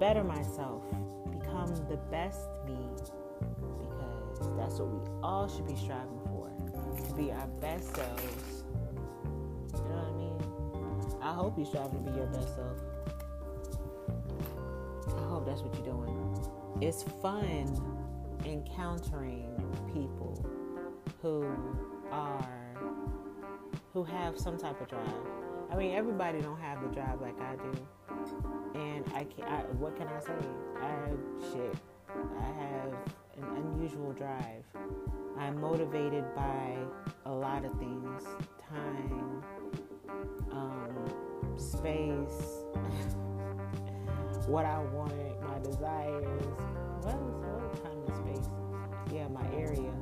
better myself, become the best me, because that's what we all should be striving for to be our best selves. You know what I mean? I hope you're striving to be your best self. I hope that's what you're doing. It's fun encountering people who are who have some type of drive. I mean, everybody don't have the drive like I do, and I can. I, what can I say? I shit. I have an unusual drive. I'm motivated by a lot of things: time, um, space, what I want, my desires. What is time and space? Yeah, my area,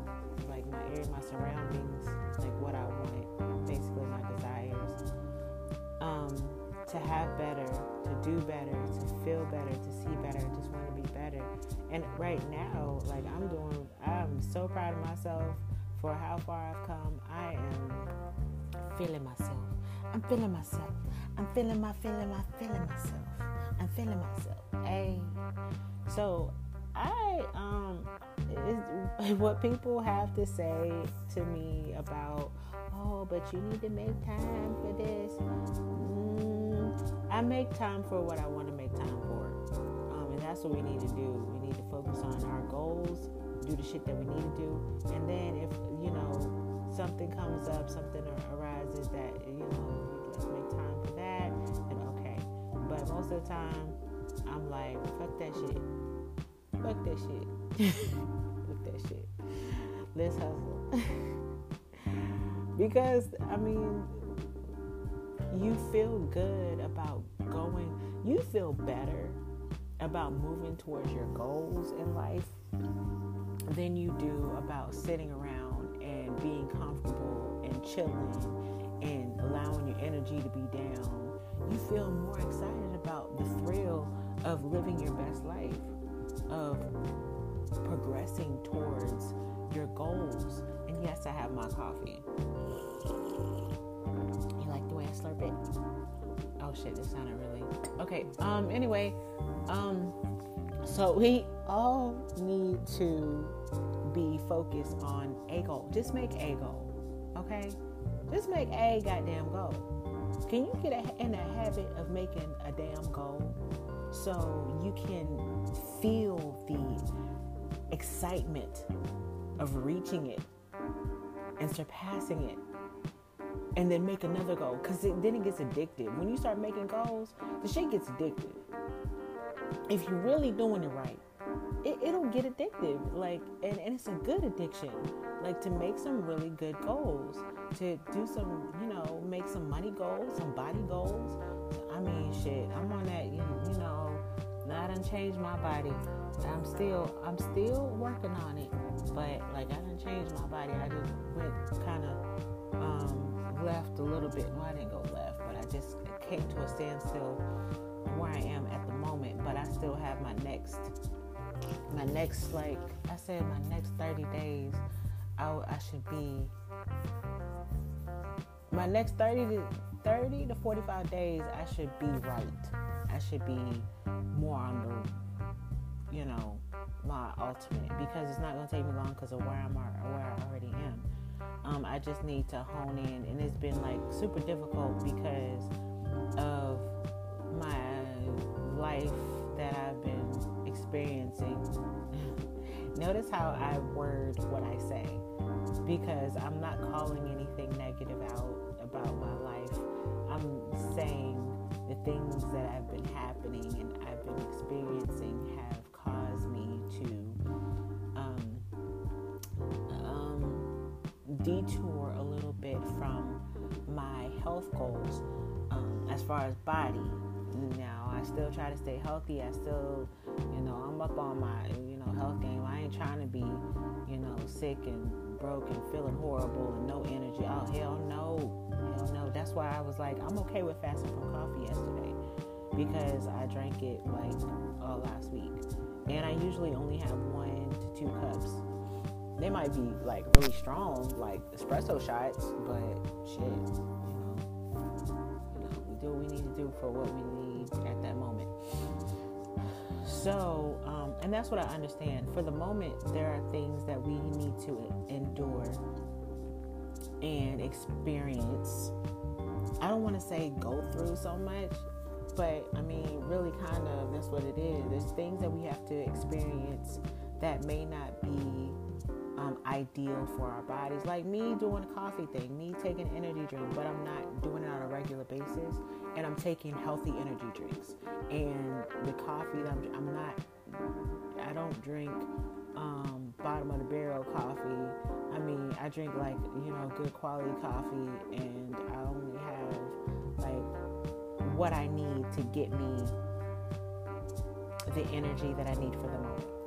like my area, my surroundings, like what I want, basically my desires. Um, to have better, do better, to feel better, to see better, just want to be better. And right now, like I'm doing, I'm so proud of myself for how far I've come. I am feeling myself. I'm feeling myself. I'm feeling my feeling my feeling myself. I'm feeling myself. Hey, so I um, is, what people have to say to me about oh, but you need to make time for this. Mm, I make time for what I want to make time for, um, and that's what we need to do. We need to focus on our goals, do the shit that we need to do, and then if you know something comes up, something arises that you know let's make time for that, and okay. But most of the time, I'm like, fuck that shit. Fuck that shit. fuck that shit. Let's hustle. because I mean, you feel good about going. You feel better about moving towards your goals in life than you do about sitting around and being comfortable and chilling and allowing your energy to be down. You feel more excited about the thrill of living your best life, of progressing towards your goals. And yes, I have my coffee. I slurp it? Oh shit, this sounded really okay. Um, anyway, um, so we all need to be focused on a goal. Just make a goal, okay? Just make a goddamn goal. Can you get a, in the habit of making a damn goal so you can feel the excitement of reaching it and surpassing it and then make another goal. Because then it gets addictive. When you start making goals the shit gets addictive. If you're really doing it right it, it'll get addictive. Like and, and it's a good addiction. Like to make some really good goals to do some you know make some money goals some body goals. I mean shit i'm on that you, you know i done changed my body. I'm still i'm still working on it. But like i done changed my body. I just little bit. No i didn't go left but i just came to a standstill where i am at the moment but i still have my next my next like I said my next 30 days I, I should be my next 30 to 30 to 45 days I should be right. I should be more on the you know my ultimate because it's not going to take me long because of where I'm at or where I already am um, I just need to hone in and it's been like super difficult because of my life that I've been experiencing. Notice how I word what I say because I'm not calling anything negative out about my life. I'm saying the things that have been happening and I've been experiencing detour a little bit from my health goals. Um, as far as body. Now I still try to stay healthy. I still, you know, I'm up on my, you know, health game. I ain't trying to be, you know, sick and broke and feeling horrible and no energy. Oh hell no, hell no. That's why I was like, I'm okay with fasting from coffee yesterday because I drank it like uh, last week, and I usually only have one to two cups. They might be like really strong, like espresso shots, but shit, you know, you know, we do what we need to do for what we need at that moment. So, um, and that's what I understand. For the moment, there are things that we need to endure and experience. I don't want to say go through so much, but I mean, really, kind of, that's what it is. There's things that we have to experience that may not be um, ideal for our bodies. Like me doing a coffee thing, me taking energy drink, but I'm not doing it on a regular basis, and I'm taking healthy energy drinks. And the coffee I'm, I'm not, I don't drink um, bottom of the barrel coffee. I mean, I drink like you know good quality coffee, and I only have like what I need to get me the energy that I need for the moment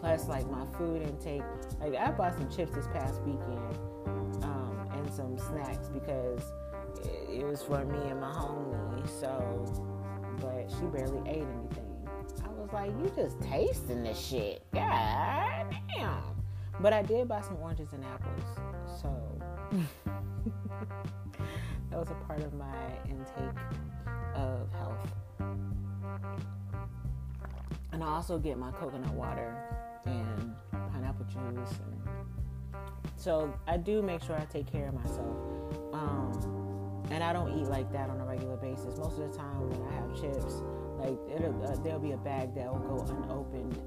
plus like my food intake. Like I bought some chips this past weekend um, and some snacks because it, was for me and my homie. So, but she barely ate anything. I was like, you just tasting this shit. God damn. But I did buy some oranges and apples. So that was a part of my intake of health. And I also get my coconut water and pineapple juice. And so I do make sure I take care of myself. Um, and I don't eat like that on a regular basis. Most of the time when I have chips, like uh, there'll be a bag that will go unopened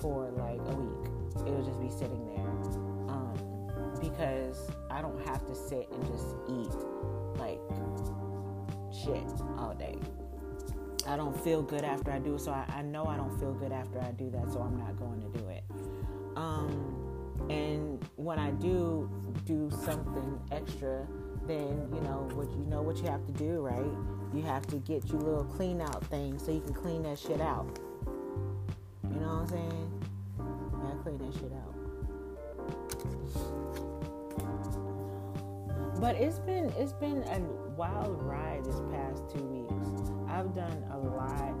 for like a week. It'll just be sitting there um, because I don't have to sit and just eat like shit all day. I don't feel good after I do it, so I, I, know I don't feel good after I do that, so I'm not going to do it. Um, and when I do do something extra, then you know what you know what you have to do, right? You have to get your little clean out thing so you can clean that shit out. You know what I'm saying? Yeah, clean that shit out. But it's been it's been a wild ride this past two weeks. I've done a lot.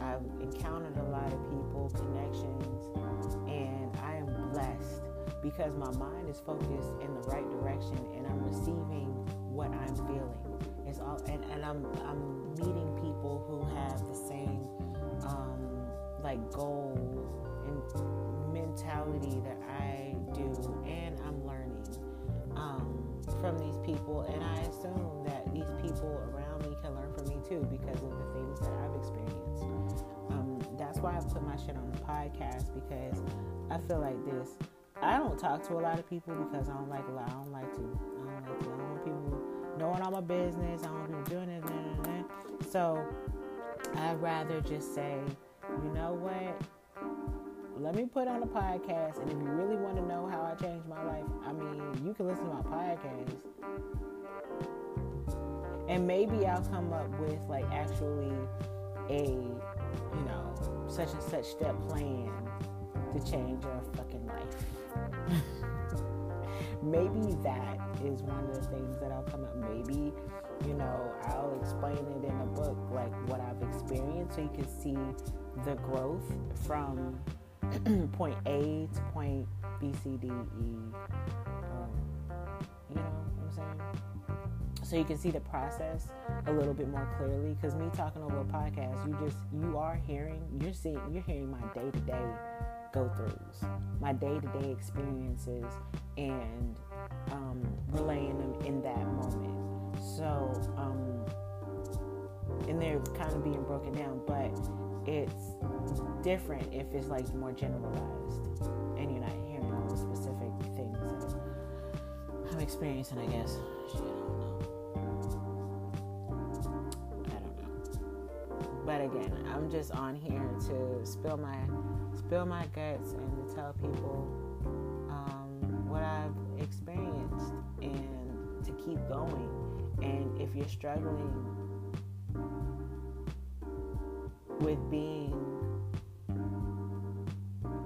I've encountered a lot of people, connections, and I am blessed because my mind is focused in the right direction and I'm receiving what I'm feeling. It's all and, and I'm I'm meeting people who have the same um, like goal and mentality that I do and I'm learning um, from these people and I assume that these people around me can learn from me too because of the things that I've experienced. Um, that's why I put my shit on the podcast because I feel like this. I don't talk to a lot of people because I don't like a lot. I don't like to. I don't like to. I don't want people knowing all my business. I don't want people doing it. Blah, blah, blah. So I'd rather just say, you know what? Let me put on a podcast, and if you really want to know how I changed my life, I mean, you can listen to my podcast and maybe I'll come up with like actually a you know such and such step plan to change your fucking life. maybe that is one of the things that I'll come up. Maybe you know I'll explain it in a book like what I've experienced so you can see the growth from point A to point B C D E. Um, you know what I'm saying? so you can see the process a little bit more clearly because me talking over a podcast you just you are hearing you're seeing you're hearing my day-to-day go-throughs my day-to-day experiences and um, relaying them in that moment so um, and they're kind of being broken down but it's different if it's like more generalized and you're not hearing all the specific things that i'm experiencing i guess Shit. But again, I'm just on here to spill my spill my guts and to tell people um, what I've experienced and to keep going. And if you're struggling with being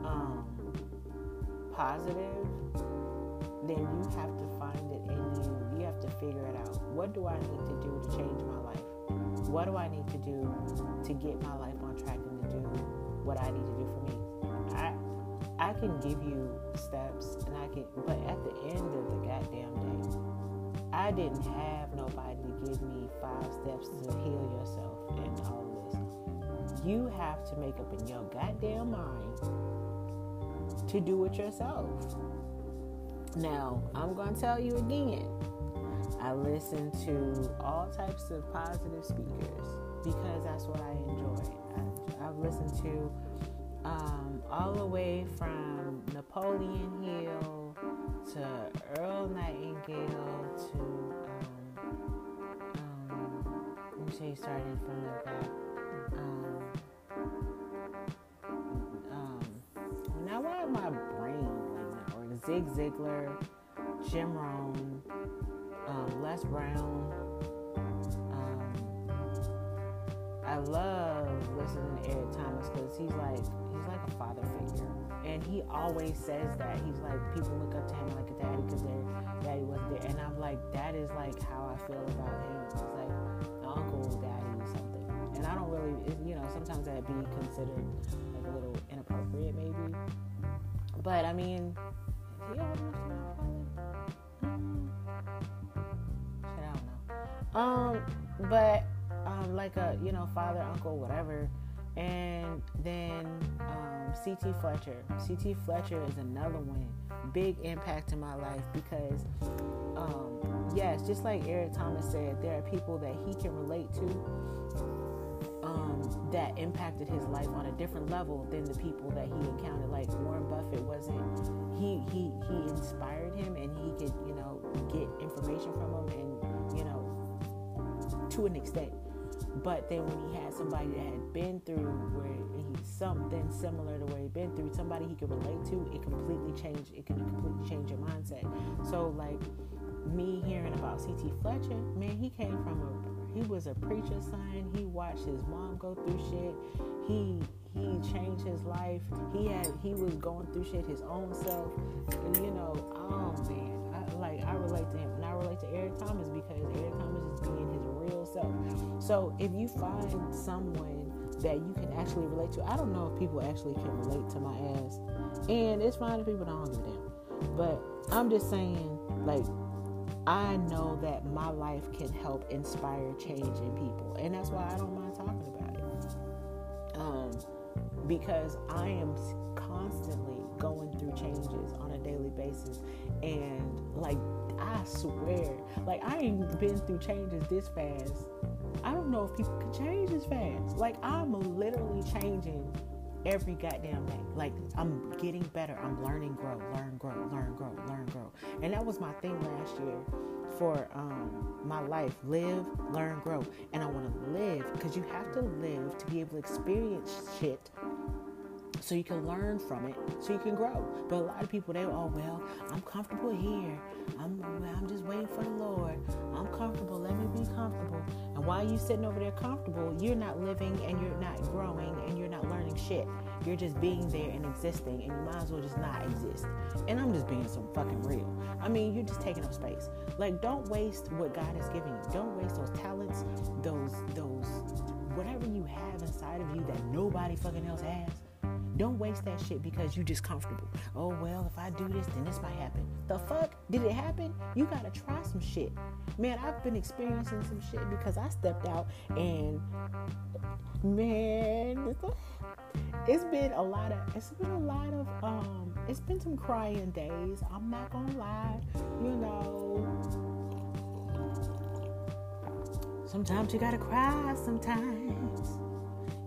um, positive, then you have to find it in you. You have to figure it out. What do I need to do to change my life? What do I need to do to get my life on track and to do what I need to do for me? I I can give you steps and I can but at the end of the goddamn day, I didn't have nobody to give me five steps to heal yourself and all. You have to make up in your goddamn mind to do it yourself. Now, I'm going to tell you again. I listen to all types of positive speakers because that's what I enjoy. I, have listened to um, all the way from Napoleon Hill to Earl Nightingale to um, um, let me say starting from the back. Now why my brain like now? Or Zig Ziglar, Jim Rohn, um, Les Brown. Um, I love listening to Eric Thomas because he's like he's like a father figure, and he always says that he's like people look up to him like a daddy because their daddy wasn't there, and I'm like that is like how I feel about him. It's like an uncle, daddy, or something, and I don't really it, you know sometimes that'd be considered like a little inappropriate maybe, but I mean. He Um, but um, like a you know father, uncle, whatever. And then um, CT Fletcher. CT Fletcher is another one. Big impact in my life because um, yes, just like Eric Thomas said, there are people that he can relate to um, that impacted his life on a different level than the people that he encountered. Like Warren Buffett wasn't he he he inspired him and he could you know get information from him and you know to an extent. But then when he had somebody that had been through where he's something similar to where he'd been through, somebody he could relate to, it completely changed. It can completely change your mindset. So like me hearing about CT Fletcher, man, he came from a he was a preacher's son. He watched his mom go through shit. He he changed his life. He had he was going through shit his own self. And, you know, oh man, I, like I relate to him, and I relate to Eric Thomas because Eric Thomas is being his real self. So if you find someone that you can actually relate to, I don't know if people actually can relate to my ass, and it's fine if people don't give a damn. But I'm just saying, like, I know that my life can help inspire change in people, and that's why I don't mind talking about it. Um, because I am constantly going through changes on a daily basis, and like I swear, like I ain't been through changes this fast. I don't know if people can change this fast. Like I'm literally changing every goddamn day. Like I'm getting better. I'm learning, grow, learn, grow, learn, grow, learn, grow. And that was my thing last year for um, my life. Live, learn, grow. And I want to live because you have to live to be able to experience shit so you can learn from it, so you can grow. But a lot of people, they, oh well, I'm comfortable here. I'm, I'm just waiting for the Lord. I'm comfortable. Let me be comfortable. And while you're sitting over there comfortable, you're not living and you're not growing and you're not learning shit. You're just being there and existing, and you might as well just not exist. And I'm just being some fucking real. I mean, you're just taking up space. Like, don't waste what God has given you. Don't waste those talents, those those whatever you have inside of you that nobody fucking else has don't waste that shit because you just comfortable. Oh well, if I do this, then this might happen. The fuck? Did it happen? You gotta try some shit. Man, I've been experiencing some shit because I stepped out and man, it's been a lot of it's been a lot of um it's been some crying days. I'm not gonna lie, you know. Sometimes you gotta cry sometimes.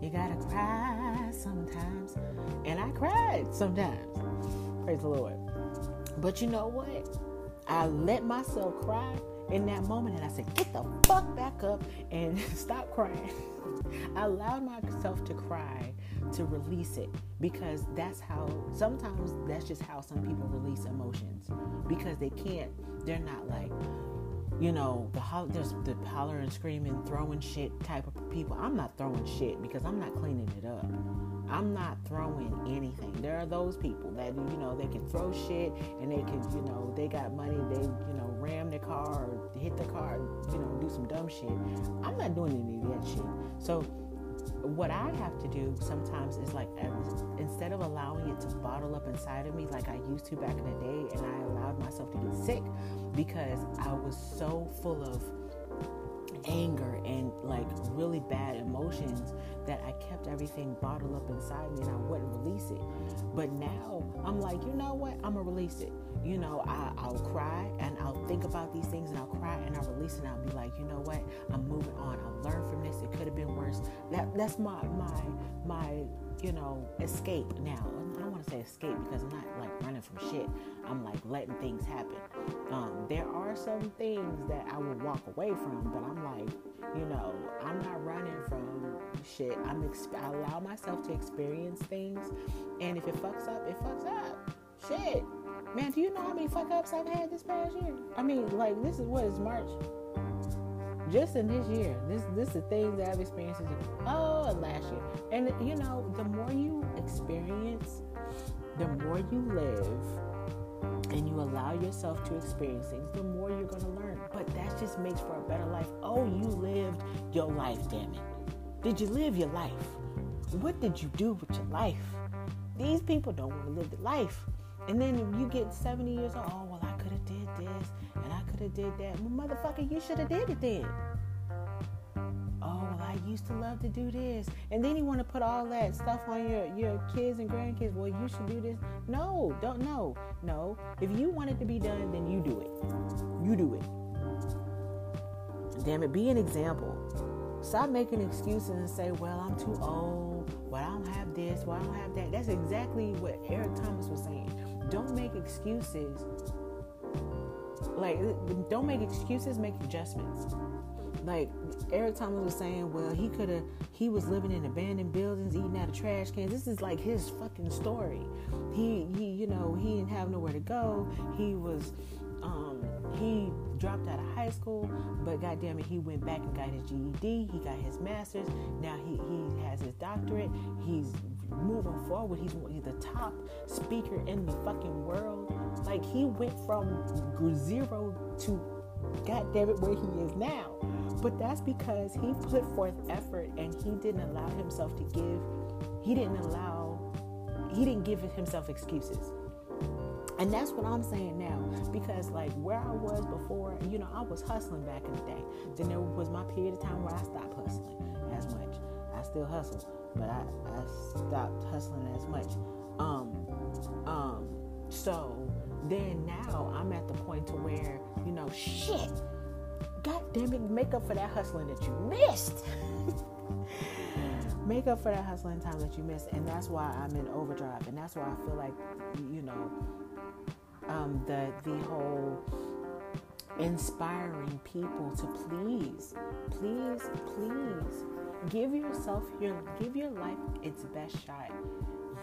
You gotta cry sometimes. And I cried sometimes. Praise the Lord. But you know what? I let myself cry in that moment and I said, get the fuck back up and stop crying. I allowed myself to cry to release it because that's how sometimes that's just how some people release emotions because they can't, they're not like, you know, the ho- just the hollering, screaming, throwing shit type of people. I'm not throwing shit because I'm not cleaning it up. I'm not throwing anything. There are those people that you know they can throw shit and they can you know they got money. They you know ram their car or hit the car, you know, do some dumb shit. I'm not doing any of that shit. So what I have to do sometimes is like instead of allowing it to bottle up inside of me like I used to back in the day, and I allowed myself to get sick because I was so full of anger and like really bad emotions that I kept everything bottled up inside me and I wouldn't release it. But now I'm like, you know what? I'm gonna release it. You know, I, I'll cry and I'll think about these things and I'll cry and I'll release and I'll be like, you know what? I'm moving on. I'll learn from this. It could have been worse. That that's my my my you know escape now. Want to say escape because I'm not like running from shit. I'm like letting things happen. Um, there are some things that I will walk away from, but I'm like, you know, I'm not running from shit. I'm exp- I allow myself to experience things, and if it fucks up, it fucks up. Shit, man. Do you know how many fuck ups I've had this past year? I mean, like this is what is March. Just in this year, this this is the things that I've experienced. Oh, last year, and you know, the more you experience, the more you live, and you allow yourself to experience things, the more you're gonna learn. But that just makes for a better life. Oh, you lived your life, damn it. Did you live your life? What did you do with your life? These people don't want to live the life. And then you get 70 years old, oh, well, I could have did this and I could have did that. Well, motherfucker, you should have did it then. Used to love to do this. And then you want to put all that stuff on your, your kids and grandkids. Well, you should do this. No, don't, no, no. If you want it to be done, then you do it. You do it. Damn it, be an example. Stop making excuses and say, well, I'm too old. Well, I don't have this. Well, I don't have that. That's exactly what Eric Thomas was saying. Don't make excuses. Like, don't make excuses, make adjustments. Like Eric Thomas was saying, well, he could have, he was living in abandoned buildings, eating out of trash cans. This is like his fucking story. He, he, you know, he didn't have nowhere to go. He was, um, he dropped out of high school, but goddamn it, he went back and got his GED. He got his master's. Now he, he has his doctorate. He's moving forward. He's, he's the top speaker in the fucking world. Like he went from zero to goddamn it where he is now. But that's because he put forth effort and he didn't allow himself to give. He didn't allow. He didn't give himself excuses. And that's what I'm saying now. Because, like, where I was before, you know, I was hustling back in the day. Then there was my period of time where I stopped hustling as much. I still hustle, but I, I stopped hustling as much. Um, um, so then now I'm at the point to where, you know, shit. God damn it, make up for that hustling that you missed. make up for that hustling time that you missed. And that's why I'm in overdrive. And that's why I feel like, you know, um, the the whole inspiring people to please, please, please give yourself your give your life its best shot.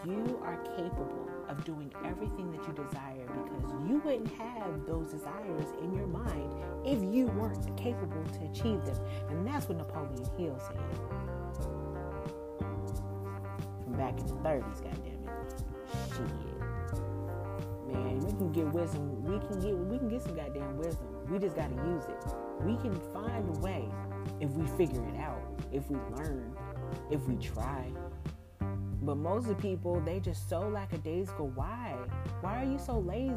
You are capable of doing everything that you desire because you wouldn't have those desires in your mind if you weren't capable to achieve them. And that's what Napoleon Hill said. From back in the 30s, goddamn it. Shit man. We can get wisdom. We can get we can get some goddamn wisdom. We just gotta use it. We can find a way if we figure it out, if we learn, if we try. But most of the people, they just so lackadaisical. Why? Why are you so lazy?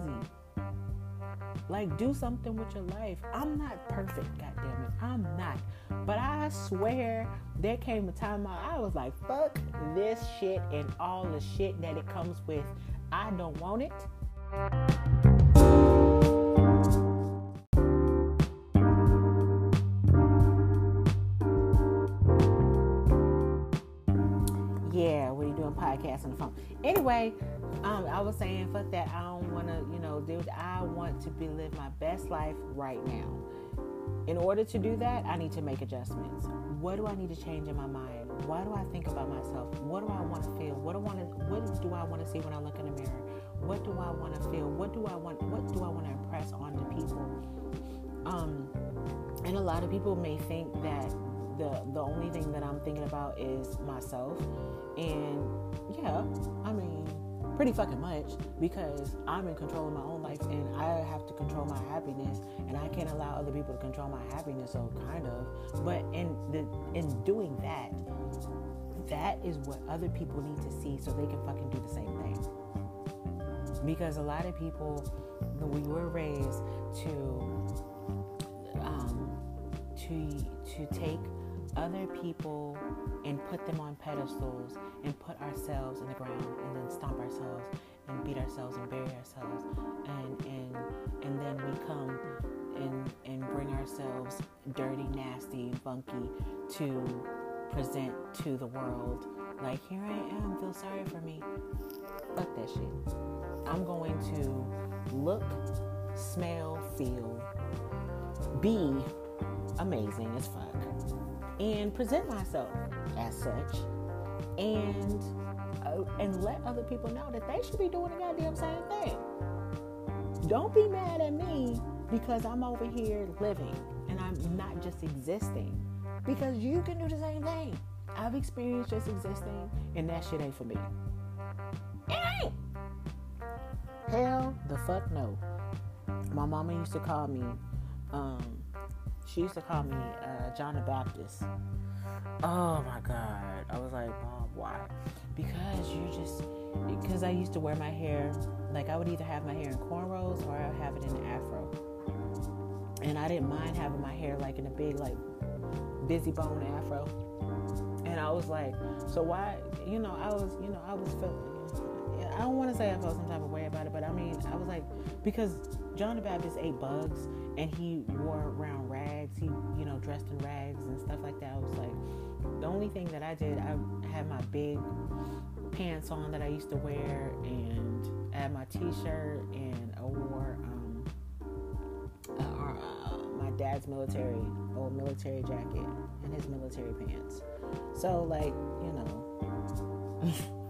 Like, do something with your life. I'm not perfect, goddamn it. I'm not. But I swear, there came a time I was like, fuck this shit and all the shit that it comes with. I don't want it. The phone? Anyway, um, I was saying, fuck that. I don't want to, you know, do. I want to be live my best life right now. In order to do that, I need to make adjustments. What do I need to change in my mind? Why do I think about myself? What do I want to feel? What do I want to? What do I want to see when I look in the mirror? What do I want to feel? What do I want? What do I want to impress on the people? Um, and a lot of people may think that the the only thing that I'm thinking about is myself, and yeah, I mean, pretty fucking much because I'm in control of my own life and I have to control my happiness, and I can't allow other people to control my happiness. So kind of, but in the in doing that, that is what other people need to see so they can fucking do the same thing. Because a lot of people, we were raised to um, to to take other people and put them on pedestals and put ourselves in the ground and then stomp ourselves and beat ourselves and bury ourselves and and and then we come and and bring ourselves dirty, nasty, funky to present to the world like here I am, feel sorry for me. Fuck that shit. I'm going to look, smell, feel, be amazing as fuck and present myself as such and uh, and let other people know that they should be doing the goddamn same thing. Don't be mad at me because I'm over here living and I'm not just existing because you can do the same thing. I've experienced just existing and that shit ain't for me. It ain't. Hell the fuck no. My mama used to call me um, she used to call me uh, John the Baptist. Oh my God. I was like, Mom, why? Because you just, because I used to wear my hair, like I would either have my hair in cornrows or I would have it in an afro. And I didn't mind having my hair like in a big, like, Bizzy Bone afro. And I was like, so why, you know, I was, you know, I was feeling, I don't want to say I felt some type of way about it, but I mean, I was like, because John the Baptist ate bugs and he wore around He, you know, dressed in rags and stuff like that. I was like, the only thing that I did, I had my big pants on that I used to wear, and I had my T-shirt, and I wore um, uh, uh, my dad's military old military jacket and his military pants. So, like, you know,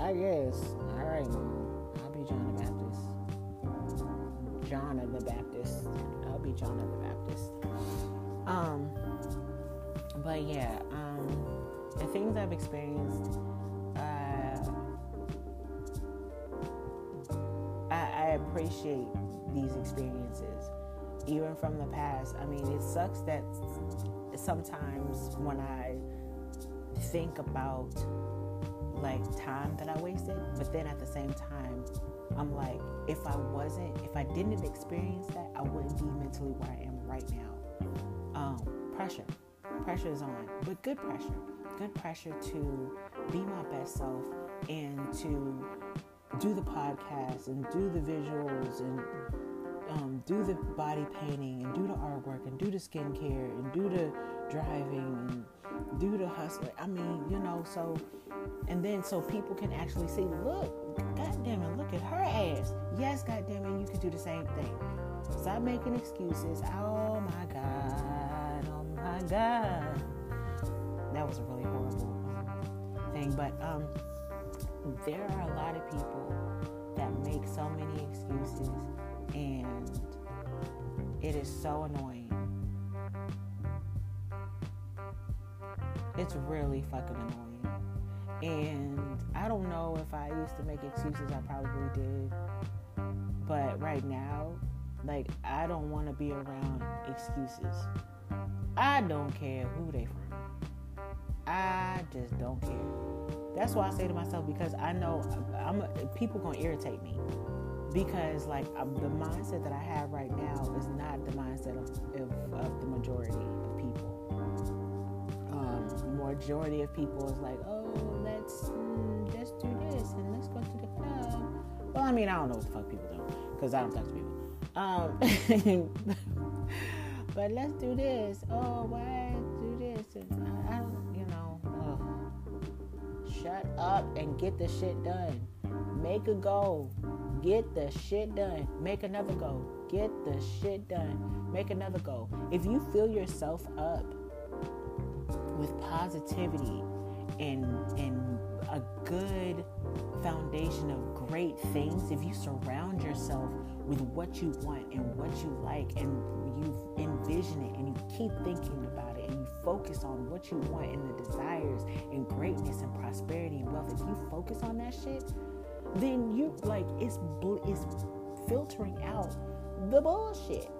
I guess. All right, Mom. I'll be John the Baptist. John of the Baptist. I'll be John of the Baptist. Um, but yeah, um, the things I've experienced, uh, I, I appreciate these experiences, even from the past. I mean, it sucks that sometimes when I think about like time that I wasted, but then at the same time, I'm like, if I wasn't, if I didn't experience that, I wouldn't be mentally where I am right now. Um, pressure. Pressure is on, but good pressure. Good pressure to be my best self and to do the podcast and do the visuals and um, do the body painting and do the artwork and do the skincare and do the driving and do the hustling. I mean, you know, so and then so people can actually see, look, God damn it, look at her ass. Yes, God damn it, you could do the same thing. Stop making excuses. Oh my God. Oh my God. That was a really horrible thing. But um, there are a lot of people that make so many excuses, and it is so annoying. It's really fucking annoying. And I don't know if I used to make excuses, I probably did. But right now, like, I don't want to be around excuses. I don't care who they from. I just don't care. That's why I say to myself because I know I'm people gonna irritate me because like I'm, the mindset that I have right now is not the mindset of, of, of the majority majority of people is like, oh, let's mm, do this and let's go to the club. Well, I mean, I don't know what the fuck people do because I don't talk to people. Um, but let's do this. Oh, why do this? And I, I don't, you know. Shut up and get the shit done. Make a goal. Get the shit done. Make another goal. Get the shit done. Make another goal. If you fill yourself up with positivity and and a good foundation of great things, if you surround yourself with what you want and what you like, and you envision it and you keep thinking about it and you focus on what you want and the desires and greatness and prosperity and wealth, if you focus on that shit, then you like it's it's filtering out the bullshit.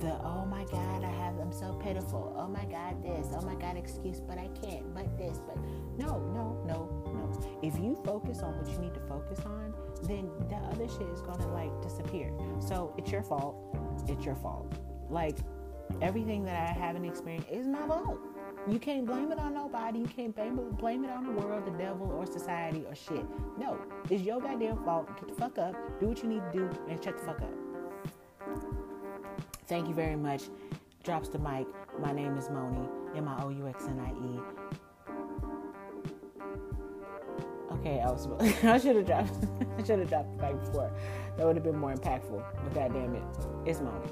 The oh my god, I have I'm so pitiful. Oh my god, this. Oh my god, excuse, but I can't. But this. But no, no, no, no. If you focus on what you need to focus on, then the other shit is gonna like disappear. So it's your fault. It's your fault. Like everything that I haven't experienced is my fault. You can't blame it on nobody. You can't blame it, blame it on the world, the devil, or society or shit. No, it's your goddamn fault. Get the fuck up, do what you need to do, and shut the fuck up. Thank you very much. Drops the mic. My name is Moni. M I O U X N I E. Okay, I was. I should have dropped. I should have dropped the mic before. That would have been more impactful. But goddamn it, it's Moni.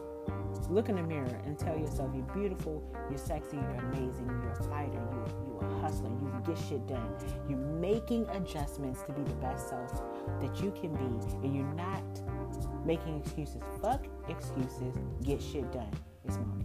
Look in the mirror and tell yourself you're beautiful, you're sexy, you're amazing, you're a fighter, you're, you're a hustler, you get shit done. You're making adjustments to be the best self that you can be, and you're not making excuses. Fuck excuses, get shit done. It's Moni.